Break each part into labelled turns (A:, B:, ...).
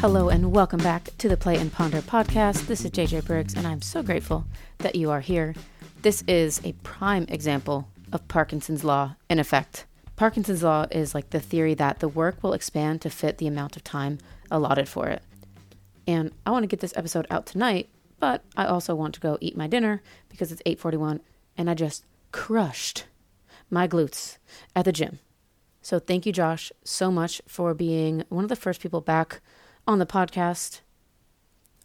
A: Hello and welcome back to the Play and Ponder podcast. This is JJ Briggs, and I'm so grateful that you are here. This is a prime example of Parkinson's Law in effect. Parkinson's Law is like the theory that the work will expand to fit the amount of time allotted for it. And I want to get this episode out tonight, but I also want to go eat my dinner because it's 8:41 and I just crushed my glutes at the gym. So thank you Josh so much for being one of the first people back on the podcast.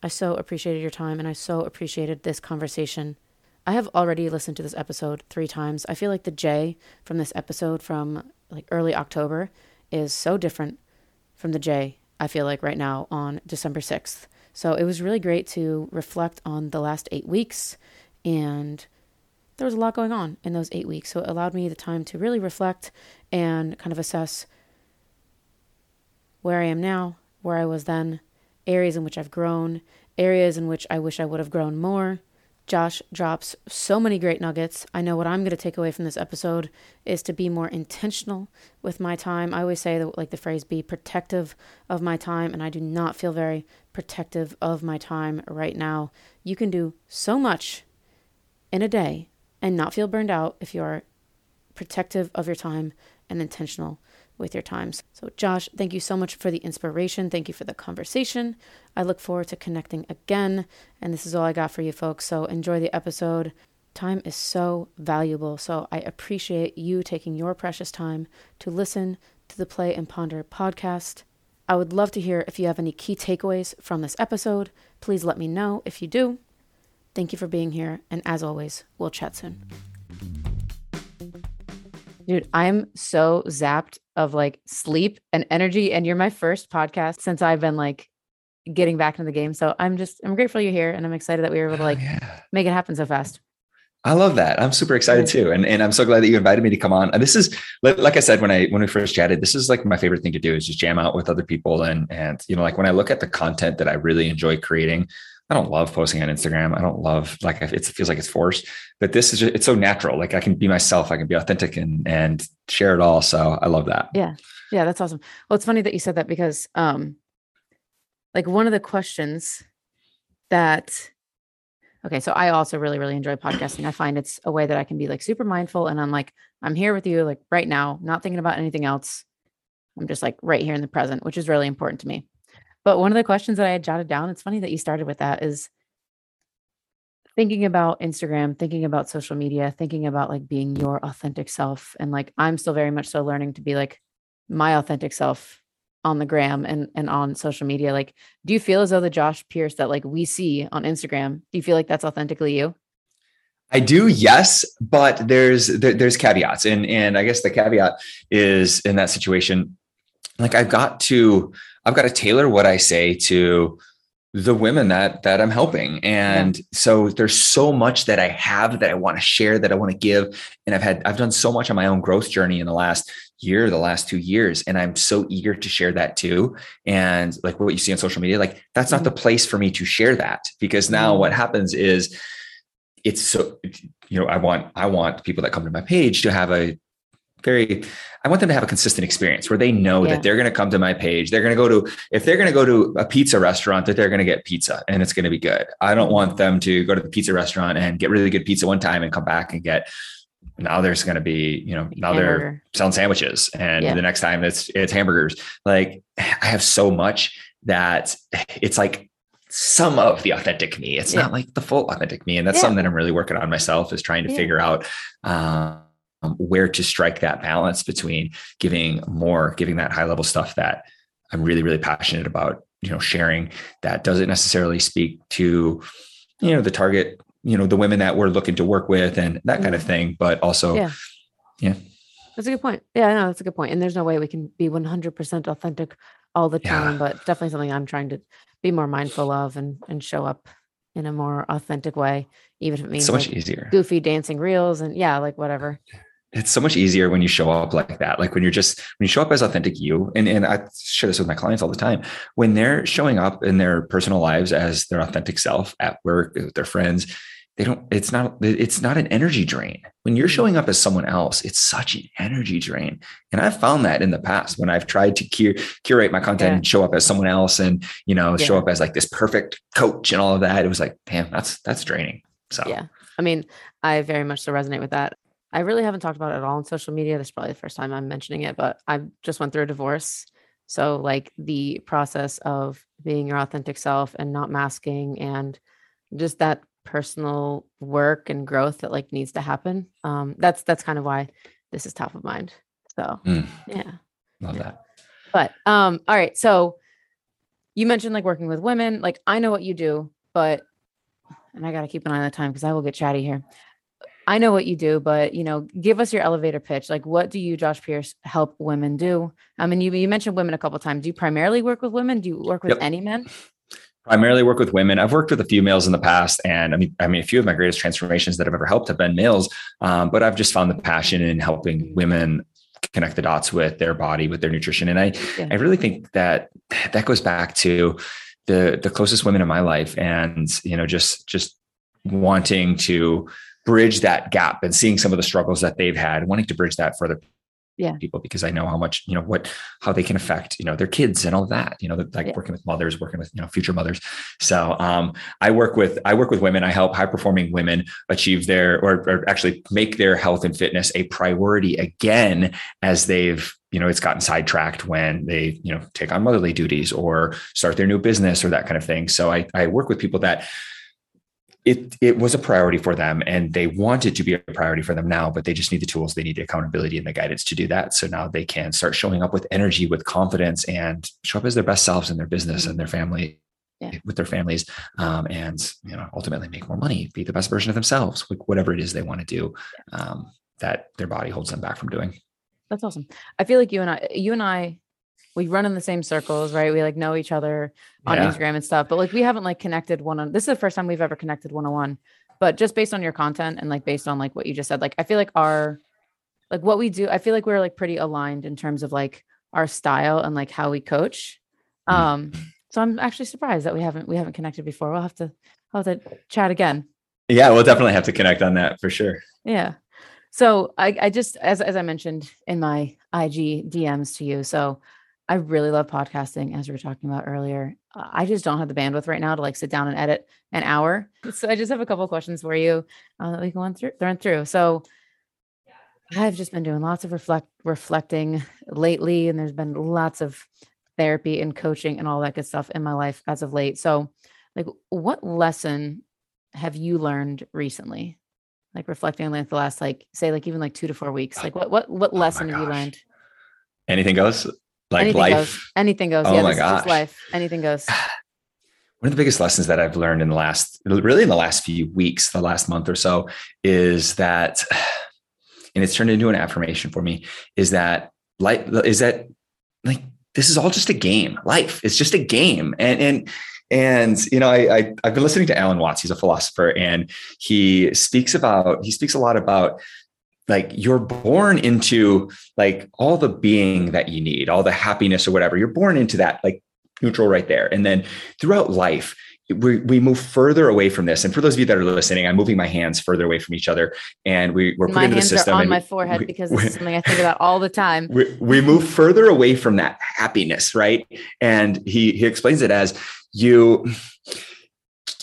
A: I so appreciated your time and I so appreciated this conversation. I have already listened to this episode 3 times. I feel like the J from this episode from like early October is so different from the J I feel like right now on December 6th. So it was really great to reflect on the last 8 weeks and there was a lot going on in those 8 weeks. So it allowed me the time to really reflect and kind of assess where I am now, where I was then, areas in which I've grown, areas in which I wish I would have grown more. Josh drops so many great nuggets. I know what I'm going to take away from this episode is to be more intentional with my time. I always say that, like the phrase, be protective of my time, and I do not feel very protective of my time right now. You can do so much in a day and not feel burned out if you are protective of your time and intentional with your times. So, Josh, thank you so much for the inspiration. Thank you for the conversation. I look forward to connecting again. And this is all I got for you folks. So, enjoy the episode. Time is so valuable. So, I appreciate you taking your precious time to listen to the Play and Ponder podcast. I would love to hear if you have any key takeaways from this episode. Please let me know if you do. Thank you for being here. And as always, we'll chat soon. Dude, I'm so zapped of like sleep and energy. And you're my first podcast since I've been like getting back into the game. So I'm just, I'm grateful you're here and I'm excited that we were able to oh, like oh, yeah. make it happen so fast.
B: I love that. I'm super excited too. And, and I'm so glad that you invited me to come on. And this is, like I said, when I, when we first chatted, this is like my favorite thing to do is just jam out with other people. And, and, you know, like when I look at the content that I really enjoy creating, I don't love posting on Instagram. I don't love like it feels like it's forced, but this is just, it's so natural. Like I can be myself. I can be authentic and and share it all. So I love that.
A: Yeah, yeah, that's awesome. Well, it's funny that you said that because um, like one of the questions that okay, so I also really really enjoy podcasting. I find it's a way that I can be like super mindful, and I'm like I'm here with you like right now, not thinking about anything else. I'm just like right here in the present, which is really important to me. But one of the questions that I had jotted down, it's funny that you started with that, is thinking about Instagram, thinking about social media, thinking about like being your authentic self. And like I'm still very much so learning to be like my authentic self on the gram and and on social media. Like, do you feel as though the Josh Pierce that like we see on Instagram, do you feel like that's authentically you?
B: I do, yes, but there's there, there's caveats, and and I guess the caveat is in that situation, like I've got to I've got to tailor what I say to the women that that I'm helping. And yeah. so there's so much that I have that I want to share, that I want to give. And I've had I've done so much on my own growth journey in the last year, the last two years. And I'm so eager to share that too. And like what you see on social media, like that's not the mm-hmm. place for me to share that because now mm-hmm. what happens is it's so you know, I want I want people that come to my page to have a very i want them to have a consistent experience where they know yeah. that they're going to come to my page they're going to go to if they're going to go to a pizza restaurant that they're going to get pizza and it's going to be good i don't want them to go to the pizza restaurant and get really good pizza one time and come back and get now there's going to be you know now Hamburger. they're selling sandwiches and yeah. the next time it's it's hamburgers like i have so much that it's like some of the authentic me it's yeah. not like the full authentic me and that's something that i'm really working on myself is trying to figure out um, um, where to strike that balance between giving more, giving that high level stuff that I'm really, really passionate about, you know, sharing that doesn't necessarily speak to, you know, the target, you know, the women that we're looking to work with and that kind of mm-hmm. thing, but also, yeah. yeah.
A: That's a good point. Yeah, no, that's a good point. And there's no way we can be 100% authentic all the time, yeah. but definitely something I'm trying to be more mindful of and and show up in a more authentic way, even if it means
B: so much
A: like
B: easier.
A: Goofy dancing reels and yeah, like whatever
B: it's so much easier when you show up like that. Like when you're just when you show up as authentic you, and, and I share this with my clients all the time. When they're showing up in their personal lives as their authentic self at work with their friends, they don't it's not it's not an energy drain when you're mm-hmm. showing up as someone else it's such an energy drain and i've found that in the past when i've tried to cur- curate my content yeah. and show up as someone else and you know yeah. show up as like this perfect coach and all of that it was like damn that's that's draining so
A: yeah i mean i very much so resonate with that i really haven't talked about it at all on social media this is probably the first time i'm mentioning it but i just went through a divorce so like the process of being your authentic self and not masking and just that personal work and growth that like needs to happen. Um, that's that's kind of why this is top of mind. So mm. yeah,
B: love yeah. that.
A: But um, all right. So you mentioned like working with women. Like I know what you do, but and I got to keep an eye on the time because I will get chatty here. I know what you do, but you know, give us your elevator pitch. Like, what do you, Josh Pierce, help women do? I mean, you you mentioned women a couple times. Do you primarily work with women? Do you work with yep. any men?
B: primarily work with women. I've worked with a few males in the past, and I mean, I mean, a few of my greatest transformations that I've ever helped have been males. Um, but I've just found the passion in helping women connect the dots with their body, with their nutrition, and I, yeah. I really think that that goes back to the the closest women in my life, and you know, just just wanting to bridge that gap and seeing some of the struggles that they've had, wanting to bridge that for other
A: yeah.
B: people because I know how much, you know, what, how they can affect, you know, their kids and all that, you know, like yeah. working with mothers, working with, you know, future mothers. So um, I work with, I work with women. I help high performing women achieve their, or, or actually make their health and fitness a priority again, as they've, you know, it's gotten sidetracked when they, you know, take on motherly duties or start their new business or that kind of thing. So I, I work with people that it it was a priority for them and they wanted to be a priority for them now but they just need the tools they need the accountability and the guidance to do that. So now they can start showing up with energy with confidence and show up as their best selves in their business and their family yeah. with their families um, and you know ultimately make more money be the best version of themselves like whatever it is they want to do um, that their body holds them back from doing.
A: That's awesome. I feel like you and i you and i we run in the same circles, right? We like know each other on yeah. Instagram and stuff, but like we haven't like connected one on this is the first time we've ever connected one on one. But just based on your content and like based on like what you just said, like I feel like our like what we do, I feel like we're like pretty aligned in terms of like our style and like how we coach. Mm. Um, so I'm actually surprised that we haven't we haven't connected before. We'll have to I'll have to chat again.
B: Yeah, we'll definitely have to connect on that for sure.
A: Yeah. So I, I just as as I mentioned in my IG DMs to you. So I really love podcasting, as we were talking about earlier. I just don't have the bandwidth right now to like sit down and edit an hour. So I just have a couple questions for you uh, that we can run through, run through. So I've just been doing lots of reflect reflecting lately, and there's been lots of therapy and coaching and all that good stuff in my life as of late. So, like, what lesson have you learned recently? Like reflecting on like the last, like, say, like even like two to four weeks. Like, what what what oh lesson oh have you learned?
B: Anything goes like
A: anything
B: life.
A: Goes. Anything goes. Oh yeah, my gosh. life. Anything goes.
B: One of the biggest lessons that I've learned in the last, really in the last few weeks, the last month or so, is that, and it's turned into an affirmation for me, is that life is that like this is all just a game. Life is just a game, and and and you know, I, I I've been listening to Alan Watts. He's a philosopher, and he speaks about he speaks a lot about like you're born into like all the being that you need, all the happiness or whatever. You're born into that like neutral right there. And then throughout life, we, we move further away from this. And for those of you that are listening, I'm moving my hands further away from each other, and we, we're put into the system.
A: on my forehead we, because is something I think about all the time.
B: We, we move further away from that happiness, right? And he he explains it as you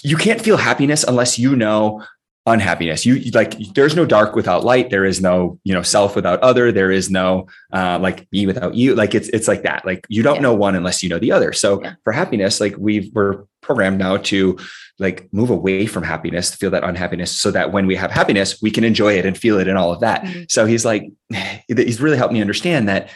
B: you can't feel happiness unless you know unhappiness. You like there's no dark without light. There is no you know self without other. There is no uh like me without you. Like it's it's like that. Like you don't yeah. know one unless you know the other. So yeah. for happiness like we we're programmed now to like move away from happiness to feel that unhappiness so that when we have happiness we can enjoy it and feel it and all of that. Mm-hmm. so he's like he's really helped me understand that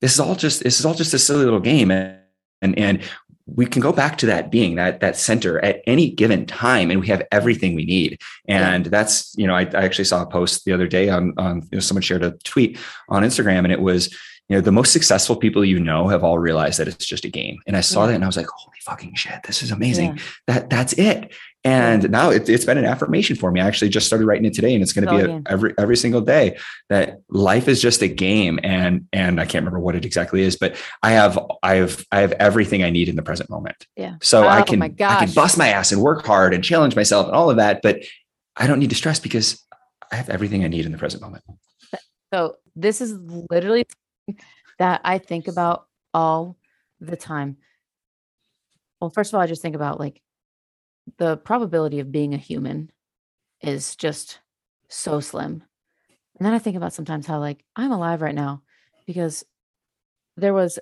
B: this is all just this is all just a silly little game. And and, and we can go back to that being that that center at any given time and we have everything we need and yeah. that's you know I, I, actually saw a post the other day on on you know, someone shared a tweet on instagram and it was you know the most successful people you know have all realized that it's just a game and i saw yeah. that and i was like holy fucking shit this is amazing yeah. that that's it and now it, has been an affirmation for me. I actually just started writing it today, and it's going to be a, every every single day that life is just a game. And and I can't remember what it exactly is, but I have I have I have everything I need in the present moment.
A: Yeah.
B: So oh, I can I can bust my ass and work hard and challenge myself and all of that. But I don't need to stress because I have everything I need in the present moment.
A: So this is literally that I think about all the time. Well, first of all, I just think about like the probability of being a human is just so slim. And then I think about sometimes how like I'm alive right now because there was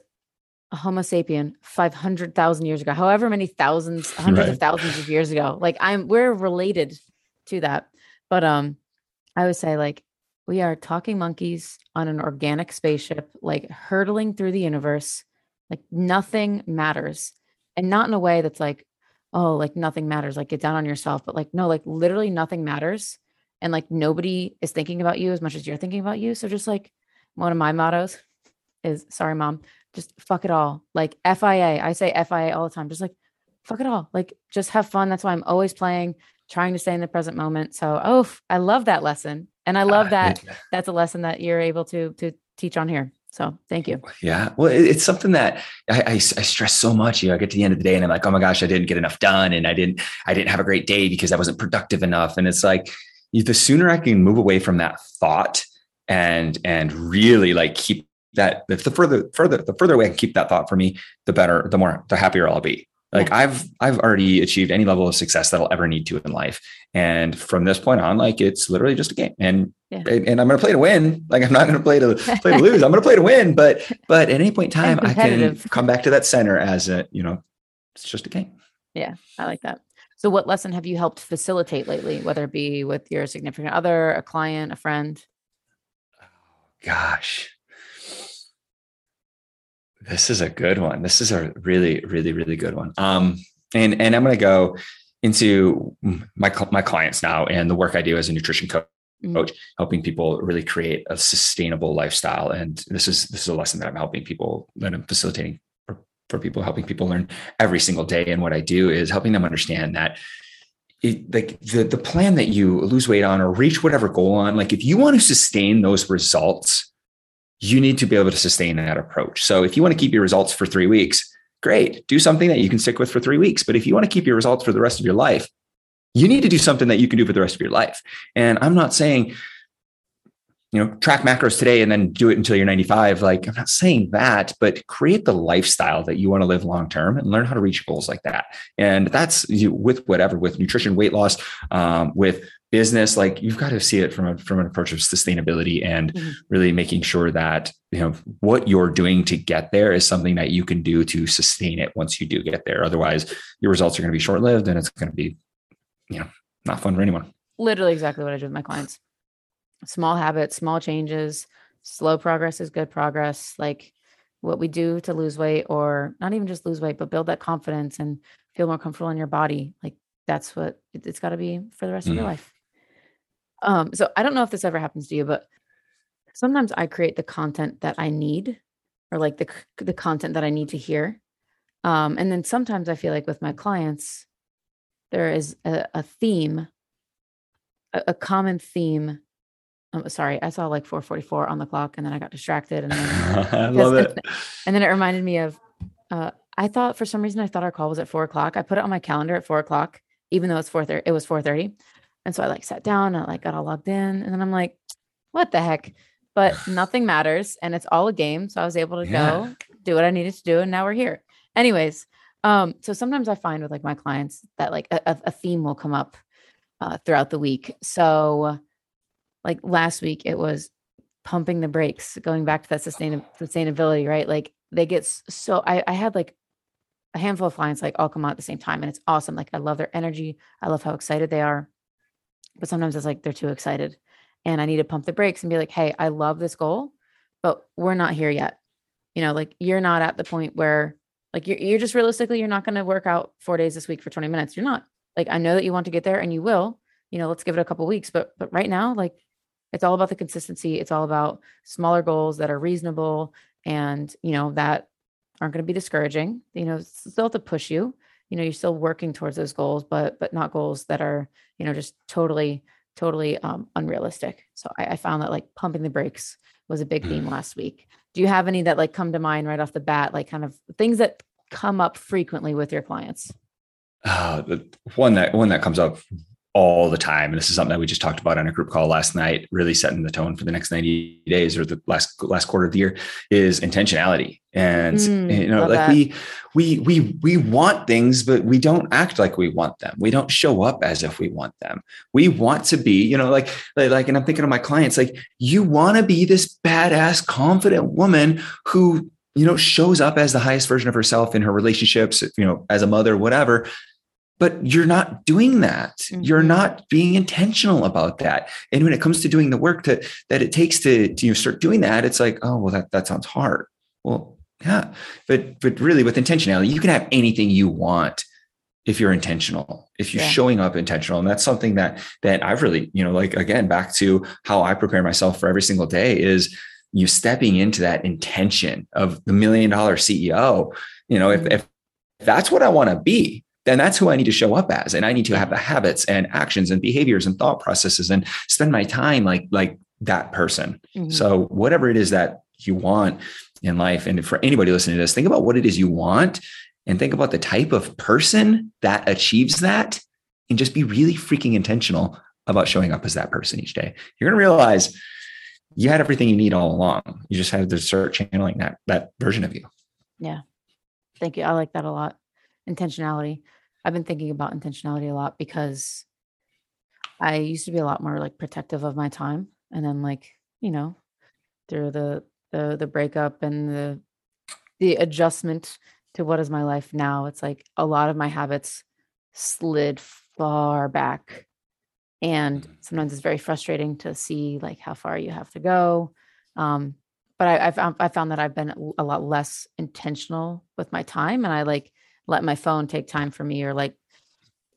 A: a Homo sapien 500,000 years ago, however many thousands, hundreds right. of thousands of years ago. Like I'm, we're related to that. But um, I would say like we are talking monkeys on an organic spaceship, like hurtling through the universe. Like nothing matters, and not in a way that's like, oh, like nothing matters. Like get down on yourself, but like no, like literally nothing matters, and like nobody is thinking about you as much as you're thinking about you. So just like one of my mottos is, sorry, mom, just fuck it all. Like FIA, I say FIA all the time. Just like fuck it all. Like just have fun. That's why I'm always playing trying to stay in the present moment. So, oh, I love that lesson. And I love that uh, that's a lesson that you're able to to teach on here. So thank you.
B: Yeah. Well, it's something that I, I, I, stress so much. You know, I get to the end of the day and I'm like, oh my gosh, I didn't get enough done. And I didn't, I didn't have a great day because I wasn't productive enough. And it's like, the sooner I can move away from that thought and, and really like keep that, the further, further, the further away I can keep that thought for me, the better, the more, the happier I'll be. Like yeah. I've I've already achieved any level of success that I'll ever need to in life. And from this point on, like it's literally just a game. And yeah. and I'm gonna play to win. Like I'm not gonna play to play to lose. I'm gonna play to win. But but at any point in time, I can come back to that center as a, you know, it's just a game.
A: Yeah, I like that. So what lesson have you helped facilitate lately, whether it be with your significant other, a client, a friend?
B: Oh, gosh. This is a good one. This is a really, really, really good one. Um, and and I'm going to go into my my clients now and the work I do as a nutrition coach, mm-hmm. helping people really create a sustainable lifestyle. And this is this is a lesson that I'm helping people that I'm facilitating for, for people, helping people learn every single day. And what I do is helping them understand that it, like the the plan that you lose weight on or reach whatever goal on, like if you want to sustain those results you need to be able to sustain that approach. So if you want to keep your results for three weeks, great, do something that you can stick with for three weeks. But if you want to keep your results for the rest of your life, you need to do something that you can do for the rest of your life. And I'm not saying, you know, track macros today and then do it until you're 95. Like, I'm not saying that, but create the lifestyle that you want to live long term and learn how to reach goals like that. And that's you, with whatever, with nutrition, weight loss, um, with business like you've got to see it from a, from an approach of sustainability and mm-hmm. really making sure that you know what you're doing to get there is something that you can do to sustain it once you do get there otherwise your results are going to be short lived and it's going to be you know not fun for anyone
A: literally exactly what i do with my clients small habits small changes slow progress is good progress like what we do to lose weight or not even just lose weight but build that confidence and feel more comfortable in your body like that's what it's got to be for the rest mm. of your mm-hmm. life um, so I don't know if this ever happens to you, but sometimes I create the content that I need or like the the content that I need to hear. Um, and then sometimes I feel like with my clients, there is a, a theme, a, a, common theme. I'm sorry, I saw like 444 on the clock and then I got distracted. And then, I love it. And then it reminded me of, uh, I thought for some reason, I thought our call was at four o'clock. I put it on my calendar at four o'clock, even though it's four thirty. it was 430. And so I like sat down and I like got all logged in. And then I'm like, what the heck? But nothing matters. And it's all a game. So I was able to yeah. go do what I needed to do. And now we're here. Anyways, um, so sometimes I find with like my clients that like a, a theme will come up uh, throughout the week. So like last week it was pumping the brakes, going back to that sustain- sustainability, right? Like they get so I, I had like a handful of clients like all come out at the same time and it's awesome. Like I love their energy. I love how excited they are. But sometimes it's like they're too excited and I need to pump the brakes and be like, hey, I love this goal, but we're not here yet. You know, like you're not at the point where like you're, you're just realistically, you're not going to work out four days this week for 20 minutes. You're not like, I know that you want to get there and you will, you know, let's give it a couple weeks, but, but right now, like it's all about the consistency. It's all about smaller goals that are reasonable and, you know, that aren't going to be discouraging, you know, still to push you, you know you're still working towards those goals but but not goals that are you know just totally totally um, unrealistic. So I, I, found that like pumping the brakes was a big theme mm. last week. Do you have any that like come to mind right off the bat like kind of things that come up frequently with your clients?
B: Uh, the one that one that comes up all the time. And this is something that we just talked about on a group call last night, really setting the tone for the next 90 days or the last last quarter of the year is intentionality. And mm, you know, like that. we we we we want things, but we don't act like we want them. We don't show up as if we want them. We want to be, you know, like like, and I'm thinking of my clients, like you want to be this badass, confident woman who you know shows up as the highest version of herself in her relationships you know as a mother whatever but you're not doing that mm-hmm. you're not being intentional about that and when it comes to doing the work to, that it takes to, to you know, start doing that it's like oh well that, that sounds hard well yeah but but really with intentionality you can have anything you want if you're intentional if you're yeah. showing up intentional and that's something that that i've really you know like again back to how i prepare myself for every single day is you stepping into that intention of the million dollar ceo you know if, mm-hmm. if that's what i want to be then that's who I need to show up as. And I need to have the habits and actions and behaviors and thought processes and spend my time like, like that person. Mm-hmm. So whatever it is that you want in life, and for anybody listening to this, think about what it is you want and think about the type of person that achieves that and just be really freaking intentional about showing up as that person each day. You're going to realize you had everything you need all along. You just had to start channeling that, that version of you.
A: Yeah. Thank you. I like that a lot. Intentionality. I've been thinking about intentionality a lot because I used to be a lot more like protective of my time. And then like, you know, through the the the breakup and the the adjustment to what is my life now, it's like a lot of my habits slid far back. And mm-hmm. sometimes it's very frustrating to see like how far you have to go. Um, but I, I found I found that I've been a lot less intentional with my time, and I like let my phone take time for me or like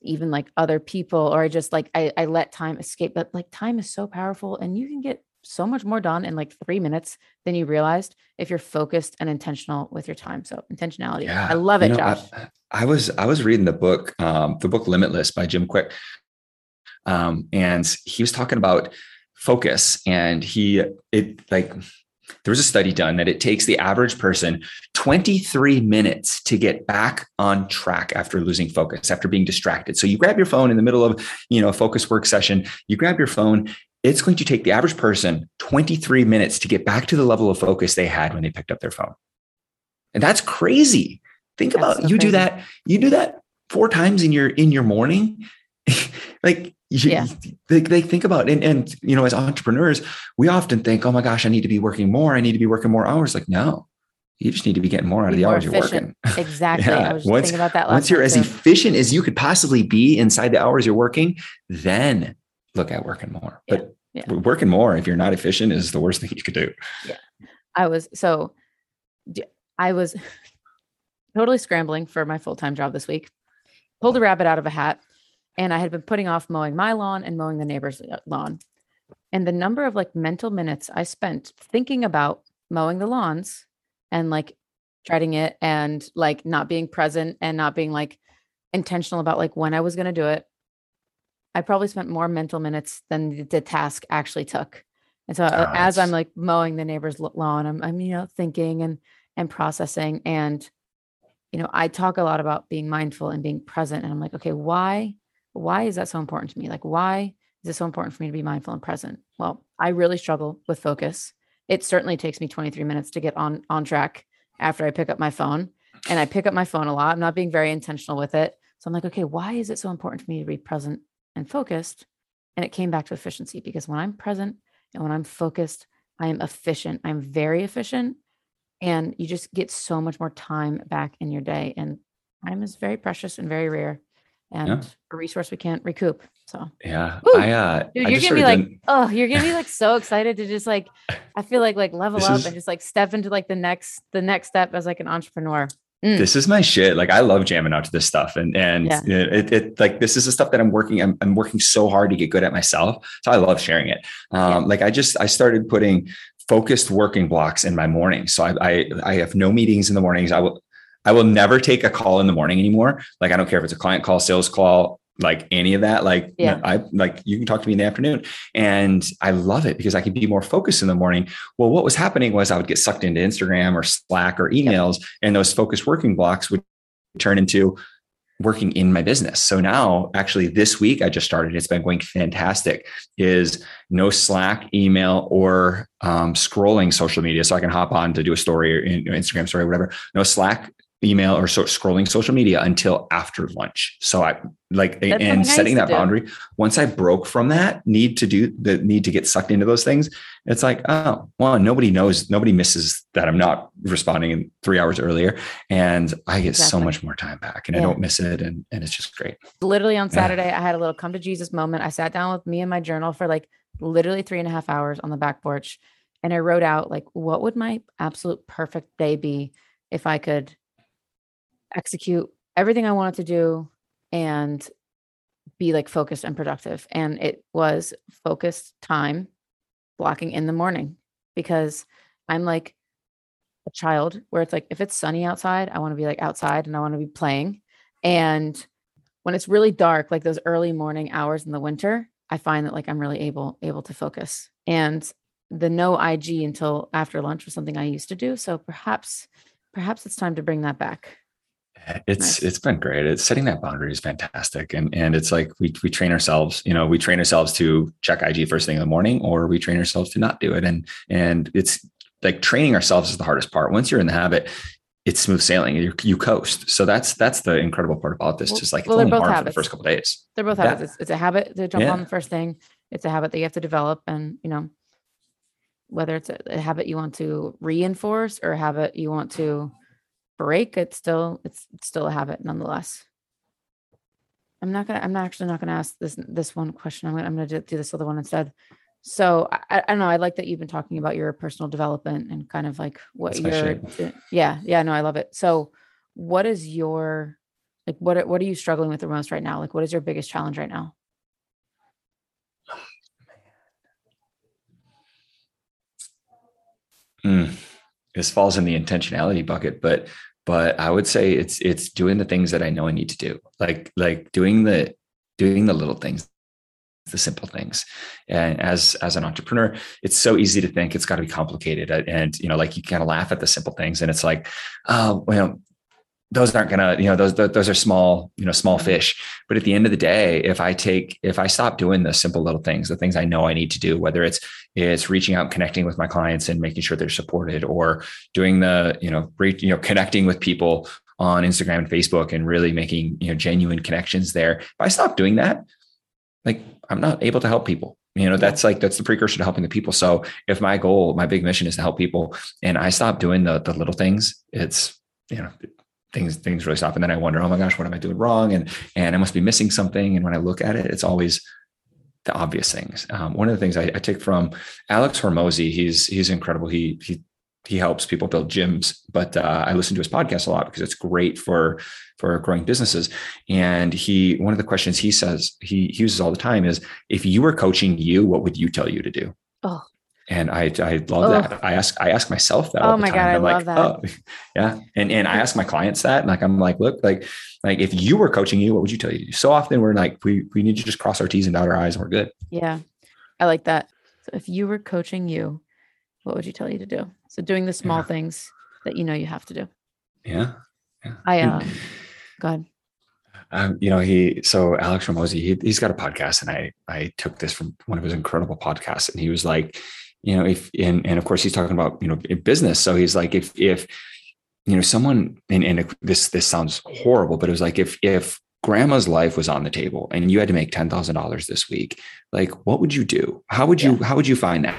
A: even like other people or I just like I, I let time escape but like time is so powerful and you can get so much more done in like three minutes than you realized if you're focused and intentional with your time so intentionality yeah. i love it you know, josh
B: I, I, was i was reading the book um, the book limitless by jim Kwik. um, and he was talking about focus and he it like there was a study done that it takes the average person 23 minutes to get back on track after losing focus after being distracted. So you grab your phone in the middle of you know a focus work session you grab your phone it's going to take the average person 23 minutes to get back to the level of focus they had when they picked up their phone. And that's crazy. Think that's about so you crazy. do that you do that four times in your in your morning like yeah. they, they think about and, and you know as entrepreneurs we often think oh my gosh i need to be working more i need to be working more hours like no you just need to be getting more out of the hours efficient.
A: you're working exactly yeah. i was once, thinking about that
B: once you're as too. efficient as you could possibly be inside the hours you're working then look at working more yeah. but yeah. working more if you're not efficient is the worst thing you could do
A: yeah i was so i was totally scrambling for my full-time job this week pulled a rabbit out of a hat and I had been putting off mowing my lawn and mowing the neighbor's uh, lawn. And the number of like mental minutes I spent thinking about mowing the lawns and like dreading it and like not being present and not being like intentional about like when I was going to do it. I probably spent more mental minutes than the task actually took. And so oh, as I'm like mowing the neighbor's lawn, I'm, I'm, you know, thinking and, and processing. And, you know, I talk a lot about being mindful and being present. And I'm like, okay, why why is that so important to me? Like, why is it so important for me to be mindful and present? Well, I really struggle with focus. It certainly takes me 23 minutes to get on on track after I pick up my phone. And I pick up my phone a lot. I'm not being very intentional with it. So I'm like, okay, why is it so important for me to be present and focused? And it came back to efficiency because when I'm present and when I'm focused, I am efficient. I'm very efficient. And you just get so much more time back in your day. And time is very precious and very rare and yeah. a resource we can't recoup. So
B: yeah, Woo! I uh,
A: Dude, you're gonna be like, oh, you're gonna be like so excited to just like, I feel like like level this up is... and just like step into like the next the next step as like an entrepreneur.
B: Mm. This is my shit. Like I love jamming out to this stuff, and and yeah. it, it, like this is the stuff that I'm working. I'm, I'm working so hard to get good at myself. So I love sharing it. Um, yeah. Like I just I started putting focused working blocks in my morning. So I, I I have no meetings in the mornings. I will I will never take a call in the morning anymore. Like I don't care if it's a client call, sales call, like any of that. Like yeah. I like you can talk to me in the afternoon. And I love it because I can be more focused in the morning. Well, what was happening was I would get sucked into Instagram or Slack or emails, and those focused working blocks would turn into working in my business. So now, actually, this week I just started. It's been going fantastic. Is no Slack, email, or um, scrolling social media, so I can hop on to do a story or Instagram story, or whatever. No Slack, email, or so scrolling social media until after lunch. So I like That's and nice setting that boundary. Once I broke from that need to do the need to get sucked into those things, it's like oh well, nobody knows, nobody misses that I'm not responding in three hours earlier, and I get exactly. so much more time back, and yeah. I don't miss it, and and it's just great.
A: Literally on Saturday, yeah. I had a little come to Jesus moment. I sat down with me and my journal for like literally three and a half hours on the back porch, and I wrote out like what would my absolute perfect day be if I could execute everything I wanted to do and be like focused and productive. And it was focused time blocking in the morning because I'm like a child where it's like if it's sunny outside, I want to be like outside and I want to be playing. And when it's really dark, like those early morning hours in the winter, I find that like I'm really able able to focus. And the no IG until after lunch was something I used to do. So perhaps perhaps it's time to bring that back.
B: It's nice. it's been great. It's setting that boundary is fantastic, and and it's like we we train ourselves. You know, we train ourselves to check IG first thing in the morning, or we train ourselves to not do it. And and it's like training ourselves is the hardest part. Once you're in the habit, it's smooth sailing. You you coast. So that's that's the incredible part about this. Well, Just like well, it's only hard habits. for the first couple days.
A: They're both habits. Yeah. It's, it's, a habit to jump yeah. on the first thing. It's a habit that you have to develop, and you know, whether it's a, a habit you want to reinforce or a habit you want to break, it's still it's, it's still a habit nonetheless. I'm not gonna. I'm not actually not gonna ask this this one question. I'm gonna I'm gonna do, do this other one instead. So I, I, don't know. I like that you've been talking about your personal development and kind of like what you're. Yeah, yeah. No, I love it. So, what is your like? What what are you struggling with the most right now? Like, what is your biggest challenge right now?
B: Mm this falls in the intentionality bucket, but but I would say it's it's doing the things that I know I need to do, like like doing the doing the little things, the simple things. And as as an entrepreneur, it's so easy to think it's got to be complicated, uh, and you know, like you kind of laugh at the simple things, and it's like, oh, well, those aren't gonna you know those those are small you know small mm-hmm. fish. But at the end of the day if i take if i stop doing the simple little things the things i know i need to do whether it's it's reaching out and connecting with my clients and making sure they're supported or doing the you know re, you know connecting with people on instagram and facebook and really making you know genuine connections there if i stop doing that like i'm not able to help people. You know that's like that's the precursor to helping the people. So if my goal my big mission is to help people and i stop doing the the little things it's you know things things really stop. And then i wonder oh my gosh what am i doing wrong? And and i must be missing something. And when i look at it it's always the obvious things. Um, one of the things I, I, take from alex hormozi he's he's incredible. He he he helps people build gyms but uh, i listen to his podcast a lot because it's great for for growing businesses. And he one of the questions he says he, he uses all the time is if you were coaching you what would you tell you to do?
A: Oh
B: and I I love that. I ask I ask myself that. oh my god, I
A: love like, that. Oh,
B: yeah, and and I ask my clients that, and like I'm like, look, like like if you were coaching you, what would you tell you? So often we're like, we we need to just cross our T's and dot our I's, and we're good.
A: Yeah, I like that. So if you were coaching you, what would you tell you to do? So doing the small yeah. things that you know you have to do.
B: Yeah,
A: yeah. I um, go ahead.
B: Um, you know, he so Alex Hormozi, he, he's got a podcast, and I I took this from one of his incredible podcasts, and he was like, you know, if and and of course he's talking about you know business. So he's like, if if you know someone and, and this this sounds horrible, but it was like if if grandma's life was on the table and you had to make ten thousand dollars this week, like what would you do? How would you yeah. how would you find that?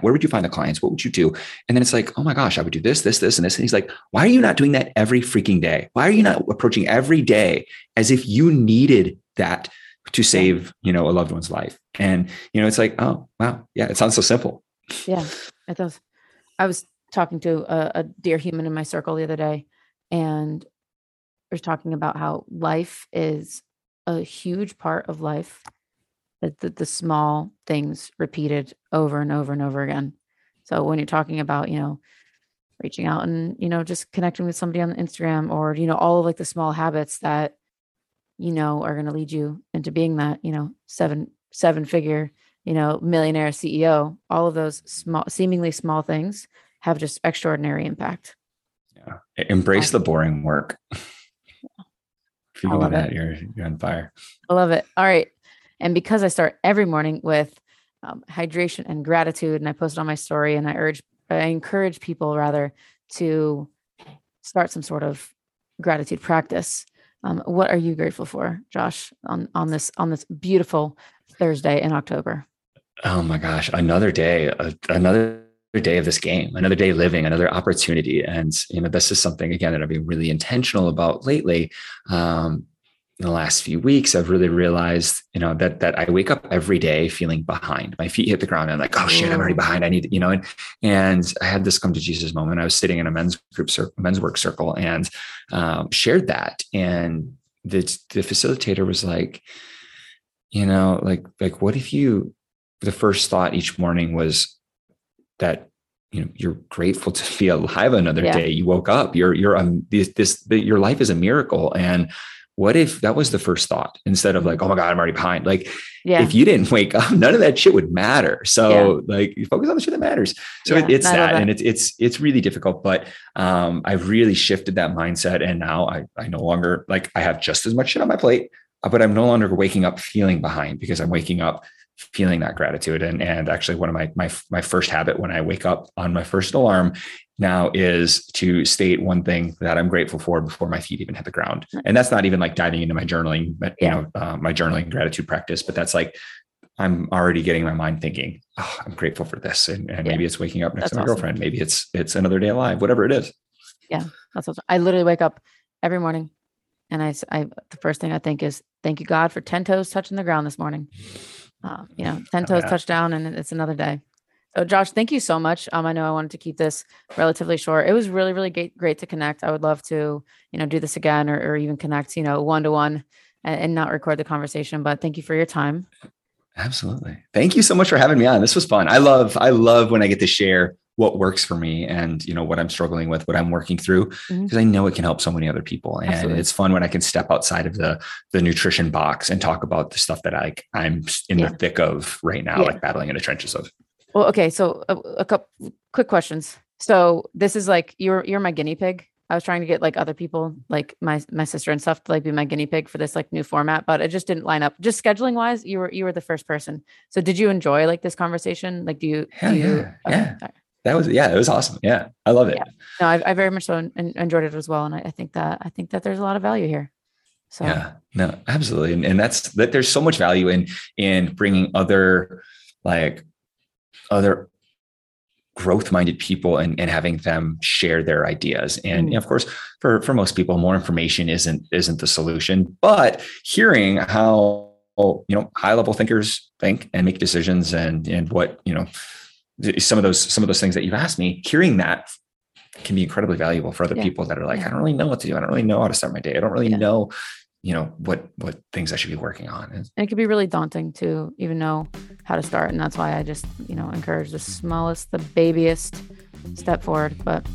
B: Where would you find the clients? What would you do? And then it's like, oh my gosh, I would do this, this, this, and this. And he's like, why are you not doing that every freaking day? Why are you not approaching every day as if you needed that to save, you know, a loved one's life? And, you know, it's like, oh, wow. Yeah. It sounds so simple.
A: Yeah, it does. I was talking to a, a dear human in my circle the other day, and was talking about how life is a huge part of life. The, the, the small things repeated over and over and over again. So when you're talking about, you know, reaching out and you know just connecting with somebody on Instagram or you know all of like the small habits that you know are going to lead you into being that you know seven seven figure you know, millionaire CEO, all of those small, seemingly small things have just extraordinary impact.
B: Yeah. Embrace the boring work. If you do that, it. you're you're on fire.
A: I love it. All right. And because I start every morning with um, hydration and gratitude, and I post it on my story, and I urge, I encourage people rather to start some sort of gratitude practice. Um, what are you grateful for, Josh, on on this on this beautiful Thursday in October?
B: Oh my gosh, another day, uh, another day of this game, another day living, another opportunity. And, you know, this is something, again, that I've been really intentional about lately. Um, in the last few weeks, I've really realized, you know, that that I wake up every day feeling behind. My feet hit the ground and I'm like, oh shit, I'm already behind. I need, you know, and and I had this come to Jesus moment. I was sitting in a men's group circle, men's work circle, and um, shared that. And the the facilitator was like, you know, like like what if you the first thought each morning was that you know you're grateful to be alive another yeah. day. You woke up. You're you're um this, this your life is a miracle. And what if that was the first thought instead of like oh my god i'm already behind. Like yeah. if you didn't wake up none of that shit would matter. So yeah. like you focus on the shit that matters. So yeah, it, it's that. and it's it's it's really difficult. But um i've really shifted that mindset. And now i i no longer like i have just as much shit on my plate but i'm no longer waking up feeling behind because i'm waking up feeling that gratitude. And, and actually one of my, my, my first habit when I wake up on my first alarm now is to state one thing that I'm grateful for before my feet even hit the ground. And that's not even like diving into my journaling, but you know, uh, my journaling gratitude practice, but that's like, I'm already getting my mind thinking, oh, I'm grateful for this. And, and yeah. maybe it's waking up next that's to my awesome. girlfriend. Maybe it's, it's another day alive, whatever it is.
A: Yeah. That's awesome. I literally wake up every morning and I, I, the first thing I think is thank you God for 10 toes touching the ground this morning. Uh, you know, 10 toes oh, yeah. touchdown and it's another day. So Josh, thank you so much. Um, I know I wanted to keep this relatively short. It was really, really great, great to connect. I would love to, you know, do this again or, or even connect, you know, one to one and not record the conversation. But thank you for your time.
B: Absolutely. Thank you so much for having me on. This was fun. I love, I love when I get to share what works for me and you know what i'm struggling with what i'm working through because mm-hmm. i know it can help so many other people and Absolutely. it's fun when i can step outside of the the nutrition box and talk about the stuff that i i'm in yeah. the thick of right now yeah. like battling in the trenches of
A: well okay so a, a couple quick questions so this is like you're you're my guinea pig I was trying to get like other people, like my my sister and stuff, to like be my guinea pig for this like new format, but it just didn't line up. Just scheduling wise, you were you were the first person. So did you enjoy like this conversation? Like, do you?
B: Hell
A: do
B: you, yeah. Okay. yeah that was yeah it was awesome yeah i love it yeah.
A: no I, I, very much so enjoyed it as well and I, I, think that i think that there's a lot of value here so
B: yeah no absolutely and, and that's that there's so much value in in bringing other like other growth minded people and, and having them share their ideas and mm. of course for for most people more information isn't isn't the solution but hearing how you know high level thinkers think and make decisions and and what you know some of those some of those things that you've asked me hearing that can be incredibly valuable for other yeah. people that are like yeah. i don't really know what to do i don't really know how to start my day i don't really yeah. know you know what what things i should be working on
A: and it can be really daunting to even know how to start and that's why i just you know encourage the smallest the babyest step forward but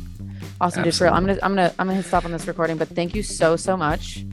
A: awesome just real i'm gonna i'm gonna i'm gonna stop on this recording but thank you so so much